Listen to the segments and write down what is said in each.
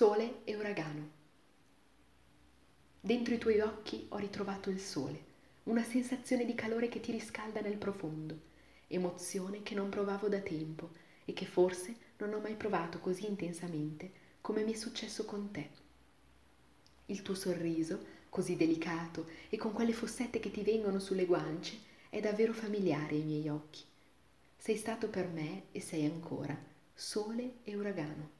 Sole e uragano. Dentro i tuoi occhi ho ritrovato il sole, una sensazione di calore che ti riscalda nel profondo, emozione che non provavo da tempo e che forse non ho mai provato così intensamente come mi è successo con te. Il tuo sorriso, così delicato e con quelle fossette che ti vengono sulle guance, è davvero familiare ai miei occhi. Sei stato per me e sei ancora sole e uragano.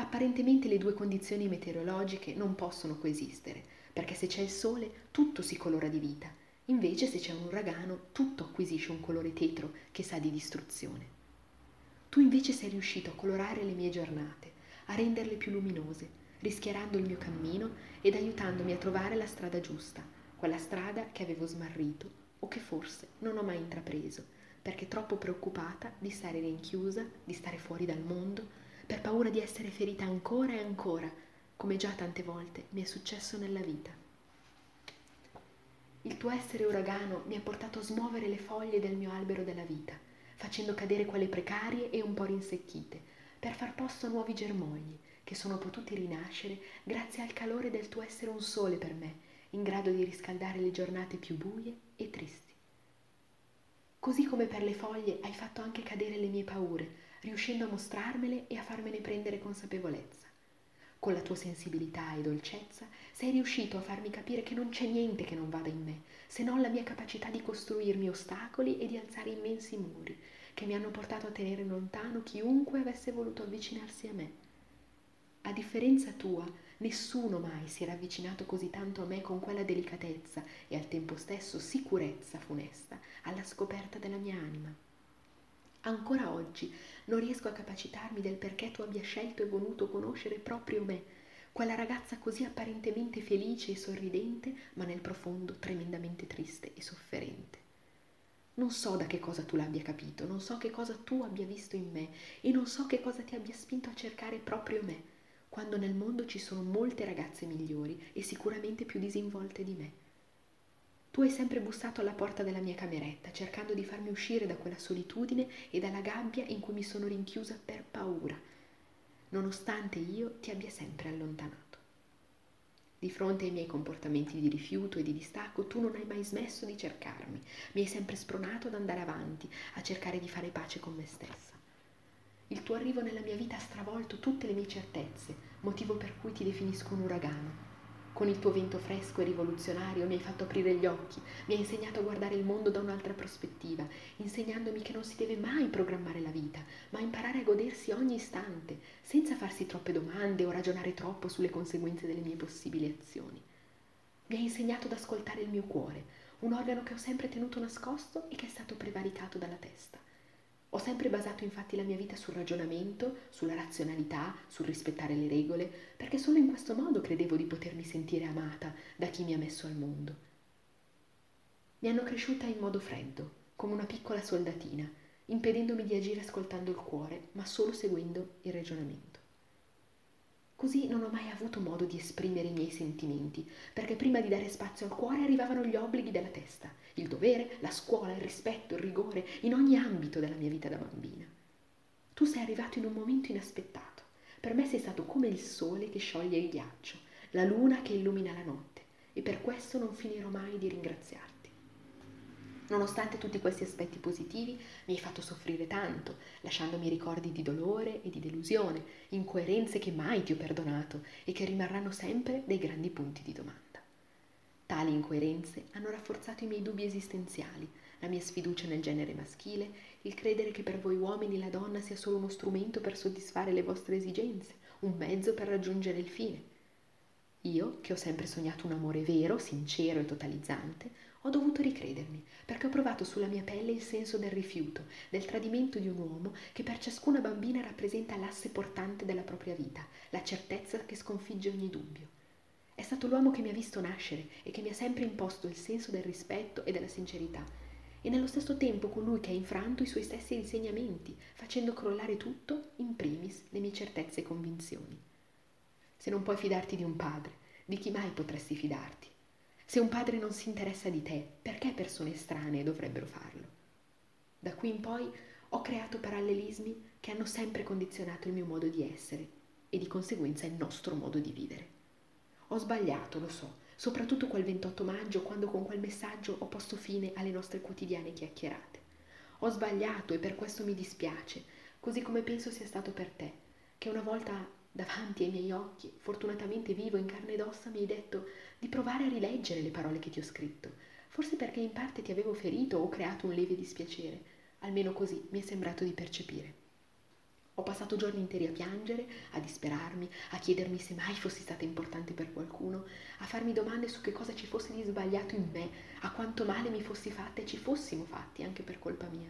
Apparentemente le due condizioni meteorologiche non possono coesistere, perché se c'è il sole tutto si colora di vita, invece se c'è un uragano tutto acquisisce un colore tetro che sa di distruzione. Tu invece sei riuscito a colorare le mie giornate, a renderle più luminose, rischiarando il mio cammino ed aiutandomi a trovare la strada giusta, quella strada che avevo smarrito o che forse non ho mai intrapreso, perché troppo preoccupata di stare rinchiusa, di stare fuori dal mondo, per paura di essere ferita ancora e ancora, come già tante volte mi è successo nella vita. Il tuo essere uragano mi ha portato a smuovere le foglie del mio albero della vita, facendo cadere quelle precarie e un po' rinsecchite, per far posto a nuovi germogli, che sono potuti rinascere grazie al calore del tuo essere un sole per me, in grado di riscaldare le giornate più buie e tristi. Così come per le foglie hai fatto anche cadere le mie paure, riuscendo a mostrarmele e a farmene prendere consapevolezza. Con la tua sensibilità e dolcezza sei riuscito a farmi capire che non c'è niente che non vada in me, se non la mia capacità di costruirmi ostacoli e di alzare immensi muri, che mi hanno portato a tenere lontano chiunque avesse voluto avvicinarsi a me. A differenza tua, nessuno mai si era avvicinato così tanto a me con quella delicatezza e al tempo stesso sicurezza funesta alla scoperta della mia anima. Ancora oggi non riesco a capacitarmi del perché tu abbia scelto e voluto conoscere proprio me, quella ragazza così apparentemente felice e sorridente, ma nel profondo tremendamente triste e sofferente. Non so da che cosa tu l'abbia capito, non so che cosa tu abbia visto in me e non so che cosa ti abbia spinto a cercare proprio me, quando nel mondo ci sono molte ragazze migliori e sicuramente più disinvolte di me. Tu hai sempre bussato alla porta della mia cameretta, cercando di farmi uscire da quella solitudine e dalla gabbia in cui mi sono rinchiusa per paura, nonostante io ti abbia sempre allontanato. Di fronte ai miei comportamenti di rifiuto e di distacco, tu non hai mai smesso di cercarmi, mi hai sempre spronato ad andare avanti, a cercare di fare pace con me stessa. Il tuo arrivo nella mia vita ha stravolto tutte le mie certezze, motivo per cui ti definisco un uragano con il tuo vento fresco e rivoluzionario mi hai fatto aprire gli occhi, mi hai insegnato a guardare il mondo da un'altra prospettiva, insegnandomi che non si deve mai programmare la vita, ma imparare a godersi ogni istante, senza farsi troppe domande o ragionare troppo sulle conseguenze delle mie possibili azioni. Mi hai insegnato ad ascoltare il mio cuore, un organo che ho sempre tenuto nascosto e che è stato prevaricato dalla testa. Ho sempre basato infatti la mia vita sul ragionamento, sulla razionalità, sul rispettare le regole, perché solo in questo modo credevo di potermi sentire amata da chi mi ha messo al mondo. Mi hanno cresciuta in modo freddo, come una piccola soldatina, impedendomi di agire ascoltando il cuore, ma solo seguendo il ragionamento. Così non ho mai avuto modo di esprimere i miei sentimenti, perché prima di dare spazio al cuore arrivavano gli obblighi della testa, il dovere, la scuola, il rispetto, il rigore, in ogni ambito della mia vita da bambina. Tu sei arrivato in un momento inaspettato. Per me sei stato come il sole che scioglie il ghiaccio, la luna che illumina la notte, e per questo non finirò mai di ringraziarti. Nonostante tutti questi aspetti positivi, mi hai fatto soffrire tanto, lasciandomi ricordi di dolore e di delusione, incoerenze che mai ti ho perdonato e che rimarranno sempre dei grandi punti di domanda. Tali incoerenze hanno rafforzato i miei dubbi esistenziali, la mia sfiducia nel genere maschile, il credere che per voi uomini la donna sia solo uno strumento per soddisfare le vostre esigenze, un mezzo per raggiungere il fine. Io, che ho sempre sognato un amore vero, sincero e totalizzante, ho dovuto ricredermi, perché ho provato sulla mia pelle il senso del rifiuto, del tradimento di un uomo che per ciascuna bambina rappresenta l'asse portante della propria vita, la certezza che sconfigge ogni dubbio. È stato l'uomo che mi ha visto nascere e che mi ha sempre imposto il senso del rispetto e della sincerità, e nello stesso tempo colui che ha infranto i suoi stessi insegnamenti, facendo crollare tutto, in primis, le mie certezze e convinzioni. Se non puoi fidarti di un padre, di chi mai potresti fidarti? Se un padre non si interessa di te, perché persone estranee dovrebbero farlo? Da qui in poi ho creato parallelismi che hanno sempre condizionato il mio modo di essere e di conseguenza il nostro modo di vivere. Ho sbagliato, lo so, soprattutto quel 28 maggio quando con quel messaggio ho posto fine alle nostre quotidiane chiacchierate. Ho sbagliato e per questo mi dispiace, così come penso sia stato per te, che una volta davanti ai miei occhi, fortunatamente vivo in carne ed ossa, mi hai detto di provare a rileggere le parole che ti ho scritto, forse perché in parte ti avevo ferito o creato un lieve dispiacere, almeno così mi è sembrato di percepire. Ho passato giorni interi a piangere, a disperarmi, a chiedermi se mai fossi stata importante per qualcuno, a farmi domande su che cosa ci fosse di sbagliato in me, a quanto male mi fossi fatta e ci fossimo fatti anche per colpa mia.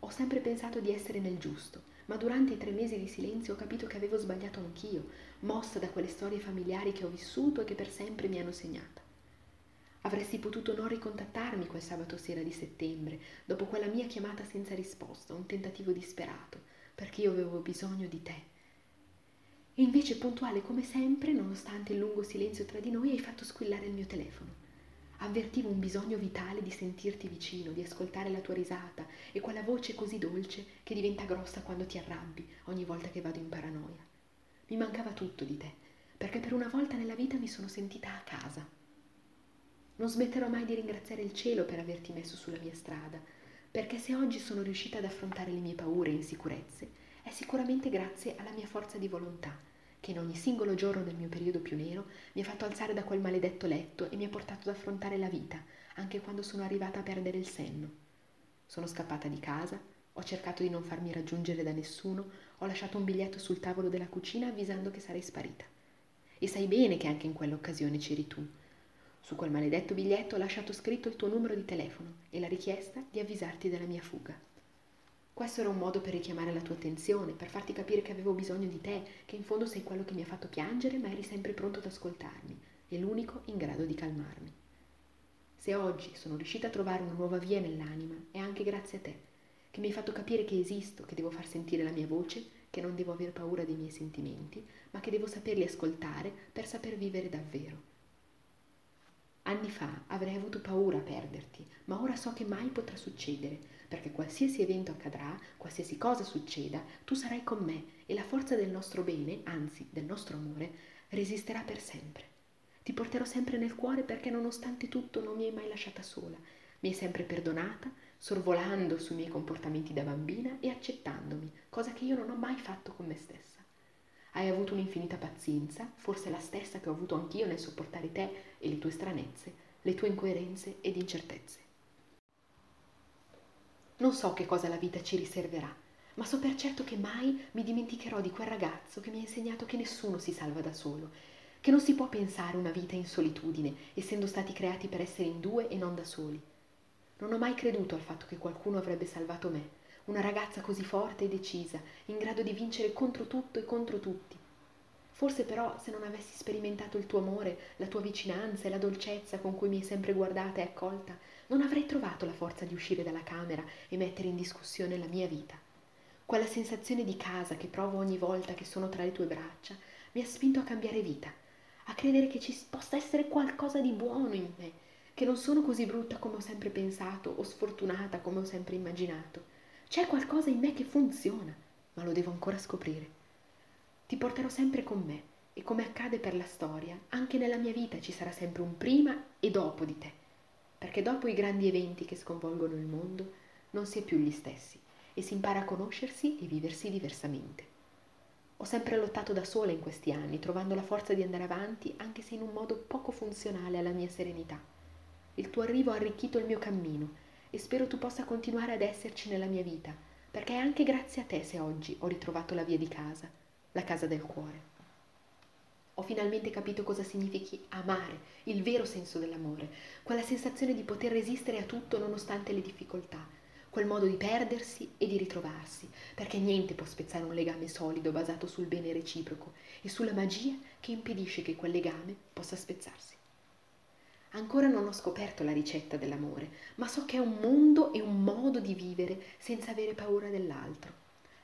Ho sempre pensato di essere nel giusto, ma durante i tre mesi di silenzio ho capito che avevo sbagliato anch'io, mossa da quelle storie familiari che ho vissuto e che per sempre mi hanno segnata. Avresti potuto non ricontattarmi quel sabato sera di settembre, dopo quella mia chiamata senza risposta, un tentativo disperato, perché io avevo bisogno di te. E invece puntuale come sempre, nonostante il lungo silenzio tra di noi, hai fatto squillare il mio telefono. Avvertivo un bisogno vitale di sentirti vicino, di ascoltare la tua risata e quella voce così dolce che diventa grossa quando ti arrabbi ogni volta che vado in paranoia. Mi mancava tutto di te, perché per una volta nella vita mi sono sentita a casa. Non smetterò mai di ringraziare il cielo per averti messo sulla mia strada, perché se oggi sono riuscita ad affrontare le mie paure e insicurezze, è sicuramente grazie alla mia forza di volontà, che in ogni singolo giorno del mio periodo più nero mi ha fatto alzare da quel maledetto letto e mi ha portato ad affrontare la vita, anche quando sono arrivata a perdere il senno. Sono scappata di casa, ho cercato di non farmi raggiungere da nessuno, ho lasciato un biglietto sul tavolo della cucina avvisando che sarei sparita. E sai bene che anche in quell'occasione c'eri tu, su quel maledetto biglietto ho lasciato scritto il tuo numero di telefono e la richiesta di avvisarti della mia fuga. Questo era un modo per richiamare la tua attenzione, per farti capire che avevo bisogno di te, che in fondo sei quello che mi ha fatto piangere, ma eri sempre pronto ad ascoltarmi e l'unico in grado di calmarmi. Se oggi sono riuscita a trovare una nuova via nell'anima, è anche grazie a te, che mi hai fatto capire che esisto, che devo far sentire la mia voce, che non devo aver paura dei miei sentimenti, ma che devo saperli ascoltare per saper vivere davvero. Anni fa avrei avuto paura a perderti, ma ora so che mai potrà succedere, perché qualsiasi evento accadrà, qualsiasi cosa succeda, tu sarai con me e la forza del nostro bene, anzi del nostro amore, resisterà per sempre. Ti porterò sempre nel cuore perché nonostante tutto non mi hai mai lasciata sola, mi hai sempre perdonata, sorvolando sui miei comportamenti da bambina e accettandomi, cosa che io non ho mai fatto con me stessa. Hai avuto un'infinita pazienza, forse la stessa che ho avuto anch'io nel sopportare te e le tue stranezze, le tue incoerenze ed incertezze. Non so che cosa la vita ci riserverà, ma so per certo che mai mi dimenticherò di quel ragazzo che mi ha insegnato che nessuno si salva da solo, che non si può pensare una vita in solitudine, essendo stati creati per essere in due e non da soli. Non ho mai creduto al fatto che qualcuno avrebbe salvato me, una ragazza così forte e decisa, in grado di vincere contro tutto e contro tutti. Forse però se non avessi sperimentato il tuo amore, la tua vicinanza e la dolcezza con cui mi hai sempre guardata e accolta, non avrei trovato la forza di uscire dalla camera e mettere in discussione la mia vita. Quella sensazione di casa che provo ogni volta che sono tra le tue braccia mi ha spinto a cambiare vita, a credere che ci possa essere qualcosa di buono in me, che non sono così brutta come ho sempre pensato o sfortunata come ho sempre immaginato c'è qualcosa in me che funziona, ma lo devo ancora scoprire. Ti porterò sempre con me e come accade per la storia, anche nella mia vita ci sarà sempre un prima e dopo di te, perché dopo i grandi eventi che sconvolgono il mondo non si è più gli stessi e si impara a conoscersi e viversi diversamente. Ho sempre lottato da sola in questi anni, trovando la forza di andare avanti anche se in un modo poco funzionale alla mia serenità. Il tuo arrivo ha arricchito il mio cammino e spero tu possa continuare ad esserci nella mia vita, perché è anche grazie a te se oggi ho ritrovato la via di casa, la casa del cuore. Ho finalmente capito cosa significhi amare, il vero senso dell'amore, quella sensazione di poter resistere a tutto nonostante le difficoltà, quel modo di perdersi e di ritrovarsi, perché niente può spezzare un legame solido basato sul bene reciproco e sulla magia che impedisce che quel legame possa spezzarsi. Ancora non ho scoperto la ricetta dell'amore, ma so che è un mondo e un modo di vivere senza avere paura dell'altro.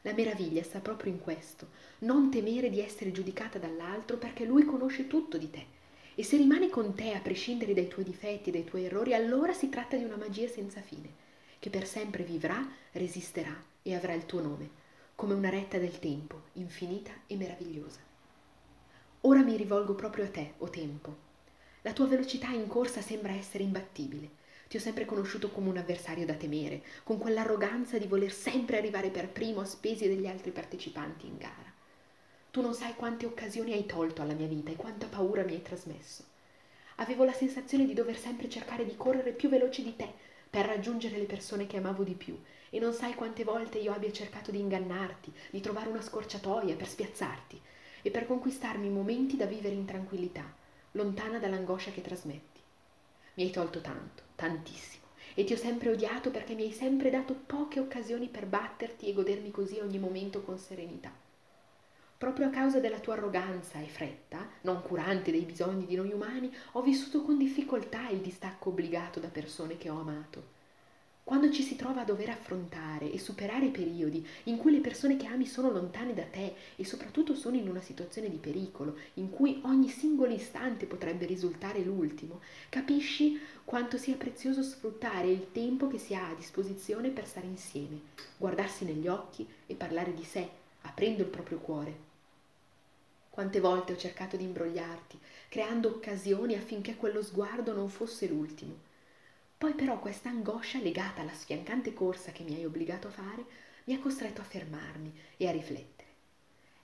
La meraviglia sta proprio in questo, non temere di essere giudicata dall'altro perché lui conosce tutto di te. E se rimane con te a prescindere dai tuoi difetti, dai tuoi errori, allora si tratta di una magia senza fine, che per sempre vivrà, resisterà e avrà il tuo nome. come una retta del tempo, infinita e meravigliosa. Ora mi rivolgo proprio a te, o tempo. La tua velocità in corsa sembra essere imbattibile. Ti ho sempre conosciuto come un avversario da temere, con quell'arroganza di voler sempre arrivare per primo a spese degli altri partecipanti in gara. Tu non sai quante occasioni hai tolto alla mia vita e quanta paura mi hai trasmesso. Avevo la sensazione di dover sempre cercare di correre più veloce di te per raggiungere le persone che amavo di più e non sai quante volte io abbia cercato di ingannarti, di trovare una scorciatoia per spiazzarti e per conquistarmi momenti da vivere in tranquillità, lontana dall'angoscia che trasmetti. Mi hai tolto tanto, tantissimo, e ti ho sempre odiato perché mi hai sempre dato poche occasioni per batterti e godermi così ogni momento con serenità. Proprio a causa della tua arroganza e fretta, non curante dei bisogni di noi umani, ho vissuto con difficoltà il distacco obbligato da persone che ho amato. Quando ci si trova a dover affrontare e superare periodi in cui le persone che ami sono lontane da te e soprattutto sono in una situazione di pericolo, in cui ogni singolo istante potrebbe risultare l'ultimo, capisci quanto sia prezioso sfruttare il tempo che si ha a disposizione per stare insieme, guardarsi negli occhi e parlare di sé, aprendo il proprio cuore. Quante volte ho cercato di imbrogliarti, creando occasioni affinché quello sguardo non fosse l'ultimo. Poi però questa angoscia legata alla sfiancante corsa che mi hai obbligato a fare mi ha costretto a fermarmi e a riflettere.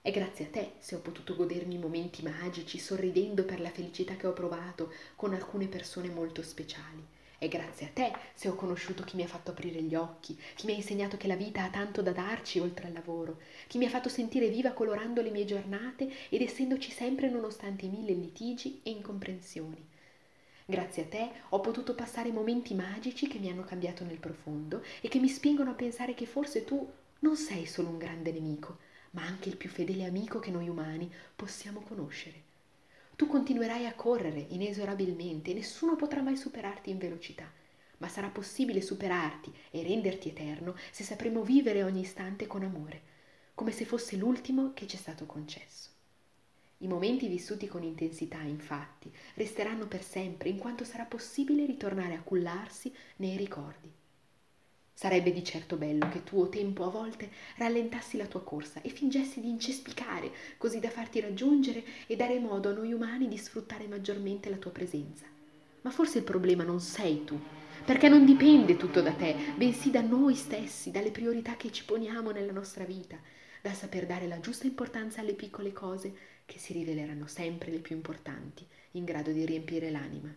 È grazie a te se ho potuto godermi momenti magici sorridendo per la felicità che ho provato con alcune persone molto speciali è grazie a te se ho conosciuto chi mi ha fatto aprire gli occhi, chi mi ha insegnato che la vita ha tanto da darci oltre al lavoro, chi mi ha fatto sentire viva colorando le mie giornate ed essendoci sempre nonostante i mille litigi e incomprensioni. Grazie a te ho potuto passare momenti magici che mi hanno cambiato nel profondo e che mi spingono a pensare che forse tu non sei solo un grande nemico, ma anche il più fedele amico che noi umani possiamo conoscere. Tu continuerai a correre inesorabilmente e nessuno potrà mai superarti in velocità, ma sarà possibile superarti e renderti eterno se sapremo vivere ogni istante con amore, come se fosse l'ultimo che ci è stato concesso. I momenti vissuti con intensità, infatti, resteranno per sempre, in quanto sarà possibile ritornare a cullarsi nei ricordi. Sarebbe di certo bello che tu o tempo a volte rallentassi la tua corsa e fingessi di incespicare, così da farti raggiungere e dare modo a noi umani di sfruttare maggiormente la tua presenza. Ma forse il problema non sei tu, perché non dipende tutto da te, bensì da noi stessi, dalle priorità che ci poniamo nella nostra vita, da saper dare la giusta importanza alle piccole cose che si riveleranno sempre le più importanti, in grado di riempire l'anima.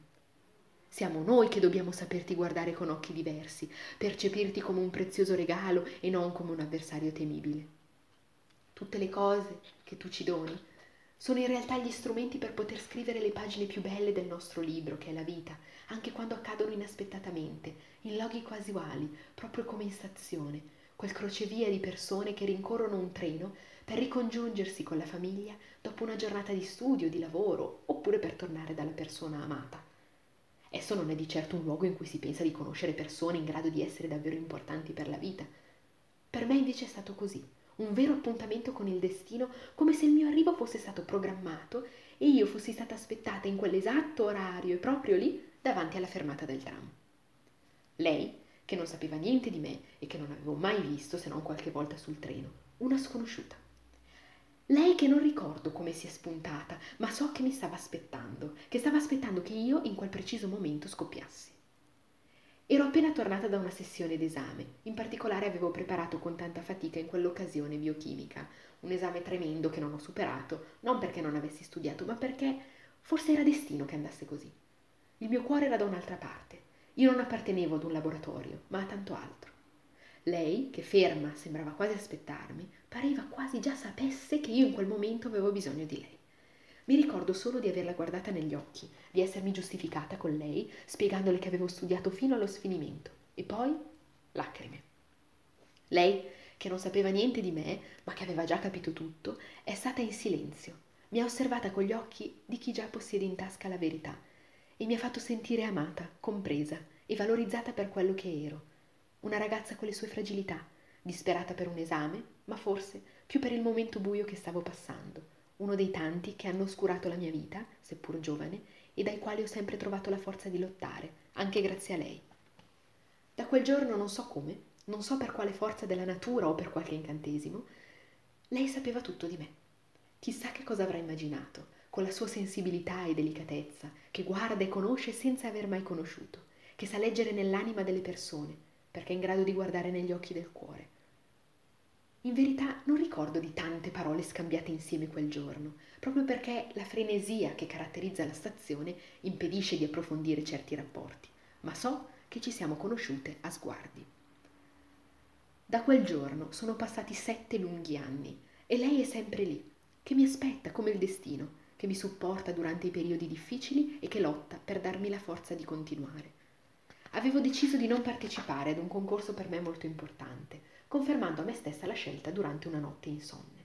Siamo noi che dobbiamo saperti guardare con occhi diversi, percepirti come un prezioso regalo e non come un avversario temibile. Tutte le cose che tu ci doni sono in realtà gli strumenti per poter scrivere le pagine più belle del nostro libro, che è la vita, anche quando accadono inaspettatamente, in loghi casuali, proprio come in stazione, quel crocevia di persone che rincorrono un treno per ricongiungersi con la famiglia dopo una giornata di studio, di lavoro, oppure per tornare dalla persona amata. Esso non è di certo un luogo in cui si pensa di conoscere persone in grado di essere davvero importanti per la vita. Per me invece è stato così, un vero appuntamento con il destino, come se il mio arrivo fosse stato programmato e io fossi stata aspettata in quell'esatto orario e proprio lì davanti alla fermata del tram. Lei, che non sapeva niente di me e che non avevo mai visto se non qualche volta sul treno, una sconosciuta. Lei che non ricordo come si è spuntata, ma so che mi stava aspettando, che stava aspettando che io in quel preciso momento scoppiassi. Ero appena tornata da una sessione d'esame, in particolare avevo preparato con tanta fatica in quell'occasione biochimica, un esame tremendo che non ho superato, non perché non avessi studiato, ma perché forse era destino che andasse così. Il mio cuore era da un'altra parte. Io non appartenevo ad un laboratorio, ma a tanto altro. Lei, che ferma sembrava quasi aspettarmi, pareva quasi già sapesse che io in quel momento avevo bisogno di lei. Mi ricordo solo di averla guardata negli occhi, di essermi giustificata con lei, spiegandole che avevo studiato fino allo sfinimento. E poi lacrime. Lei, che non sapeva niente di me, ma che aveva già capito tutto, è stata in silenzio. Mi ha osservata con gli occhi di chi già possiede in tasca la verità e mi ha fatto sentire amata, compresa e valorizzata per quello che ero una ragazza con le sue fragilità, disperata per un esame, ma forse più per il momento buio che stavo passando, uno dei tanti che hanno oscurato la mia vita, seppur giovane, e dai quali ho sempre trovato la forza di lottare, anche grazie a lei. Da quel giorno non so come, non so per quale forza della natura o per qualche incantesimo, Lei sapeva tutto di me. Chissà che cosa avrà immaginato, con la sua sensibilità e delicatezza, che guarda e conosce senza aver mai conosciuto, che sa leggere nell'anima delle persone, perché è in grado di guardare negli occhi del cuore. In verità non ricordo di tante parole scambiate insieme quel giorno, proprio perché la frenesia che caratterizza la stazione impedisce di approfondire certi rapporti, ma so che ci siamo conosciute a sguardi. Da quel giorno sono passati sette lunghi anni e lei è sempre lì, che mi aspetta come il destino, che mi supporta durante i periodi difficili e che lotta per darmi la forza di continuare. Avevo deciso di non partecipare ad un concorso per me molto importante, confermando a me stessa la scelta durante una notte insonne.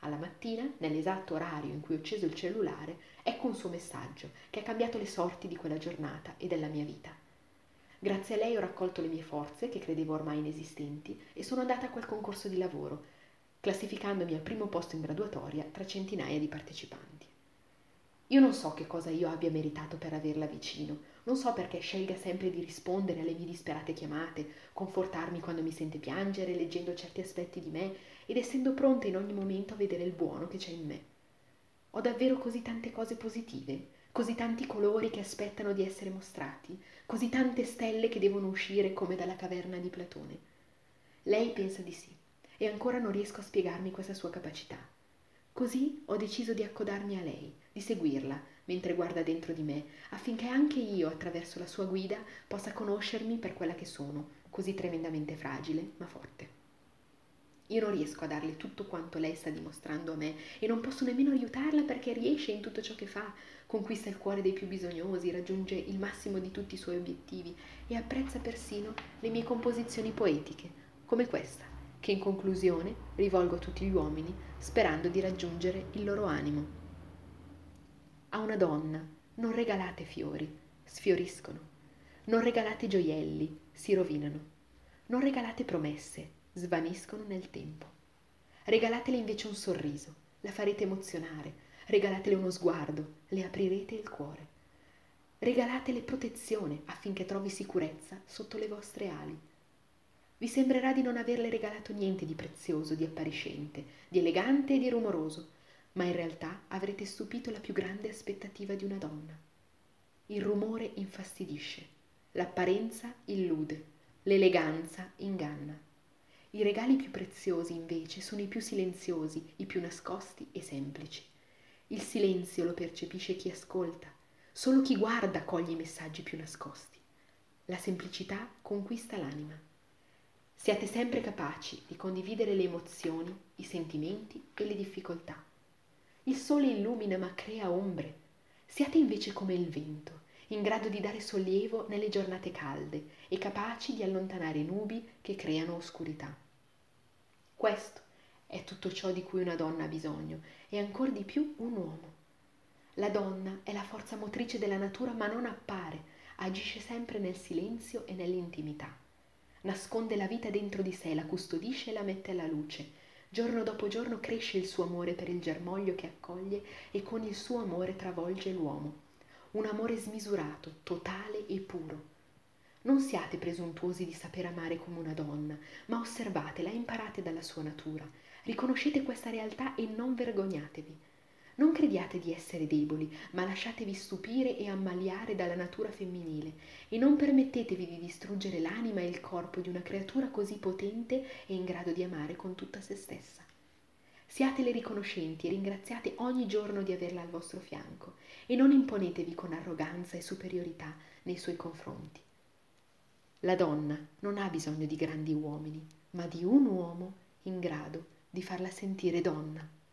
Alla mattina, nell'esatto orario in cui ho acceso il cellulare, ecco un suo messaggio che ha cambiato le sorti di quella giornata e della mia vita. Grazie a lei ho raccolto le mie forze, che credevo ormai inesistenti, e sono andata a quel concorso di lavoro, classificandomi al primo posto in graduatoria tra centinaia di partecipanti. Io non so che cosa io abbia meritato per averla vicino, non so perché scelga sempre di rispondere alle mie disperate chiamate, confortarmi quando mi sente piangere, leggendo certi aspetti di me ed essendo pronta in ogni momento a vedere il buono che c'è in me. Ho davvero così tante cose positive, così tanti colori che aspettano di essere mostrati, così tante stelle che devono uscire come dalla caverna di Platone. Lei pensa di sì, e ancora non riesco a spiegarmi questa sua capacità. Così ho deciso di accodarmi a lei, di seguirla, mentre guarda dentro di me, affinché anche io, attraverso la sua guida, possa conoscermi per quella che sono, così tremendamente fragile, ma forte. Io non riesco a darle tutto quanto lei sta dimostrando a me e non posso nemmeno aiutarla perché riesce in tutto ciò che fa, conquista il cuore dei più bisognosi, raggiunge il massimo di tutti i suoi obiettivi e apprezza persino le mie composizioni poetiche, come questa, che in conclusione rivolgo a tutti gli uomini sperando di raggiungere il loro animo. A una donna non regalate fiori, sfioriscono. Non regalate gioielli, si rovinano. Non regalate promesse, svaniscono nel tempo. Regalatele invece un sorriso, la farete emozionare, regalatele uno sguardo, le aprirete il cuore. Regalatele protezione affinché trovi sicurezza sotto le vostre ali. Vi sembrerà di non averle regalato niente di prezioso, di appariscente, di elegante e di rumoroso, ma in realtà avrete stupito la più grande aspettativa di una donna. Il rumore infastidisce, l'apparenza illude, l'eleganza inganna. I regali più preziosi, invece, sono i più silenziosi, i più nascosti e semplici. Il silenzio lo percepisce chi ascolta, solo chi guarda coglie i messaggi più nascosti. La semplicità conquista l'anima. Siate sempre capaci di condividere le emozioni, i sentimenti e le difficoltà. Il sole illumina ma crea ombre. Siate invece come il vento, in grado di dare sollievo nelle giornate calde e capaci di allontanare nubi che creano oscurità. Questo è tutto ciò di cui una donna ha bisogno e ancor di più un uomo. La donna è la forza motrice della natura ma non appare, agisce sempre nel silenzio e nell'intimità. Nasconde la vita dentro di sé, la custodisce e la mette alla luce. Giorno dopo giorno cresce il suo amore per il germoglio che accoglie e con il suo amore travolge l'uomo. Un amore smisurato, totale e puro non siate presuntuosi di saper amare come una donna, ma osservatela imparate dalla sua natura. Riconoscete questa realtà e non vergognatevi. Non crediate di essere deboli, ma lasciatevi stupire e ammaliare dalla natura femminile e non permettetevi di distruggere l'anima e il corpo di una creatura così potente e in grado di amare con tutta se stessa. Siatele riconoscenti e ringraziate ogni giorno di averla al vostro fianco e non imponetevi con arroganza e superiorità nei suoi confronti. La donna non ha bisogno di grandi uomini, ma di un uomo in grado di farla sentire donna.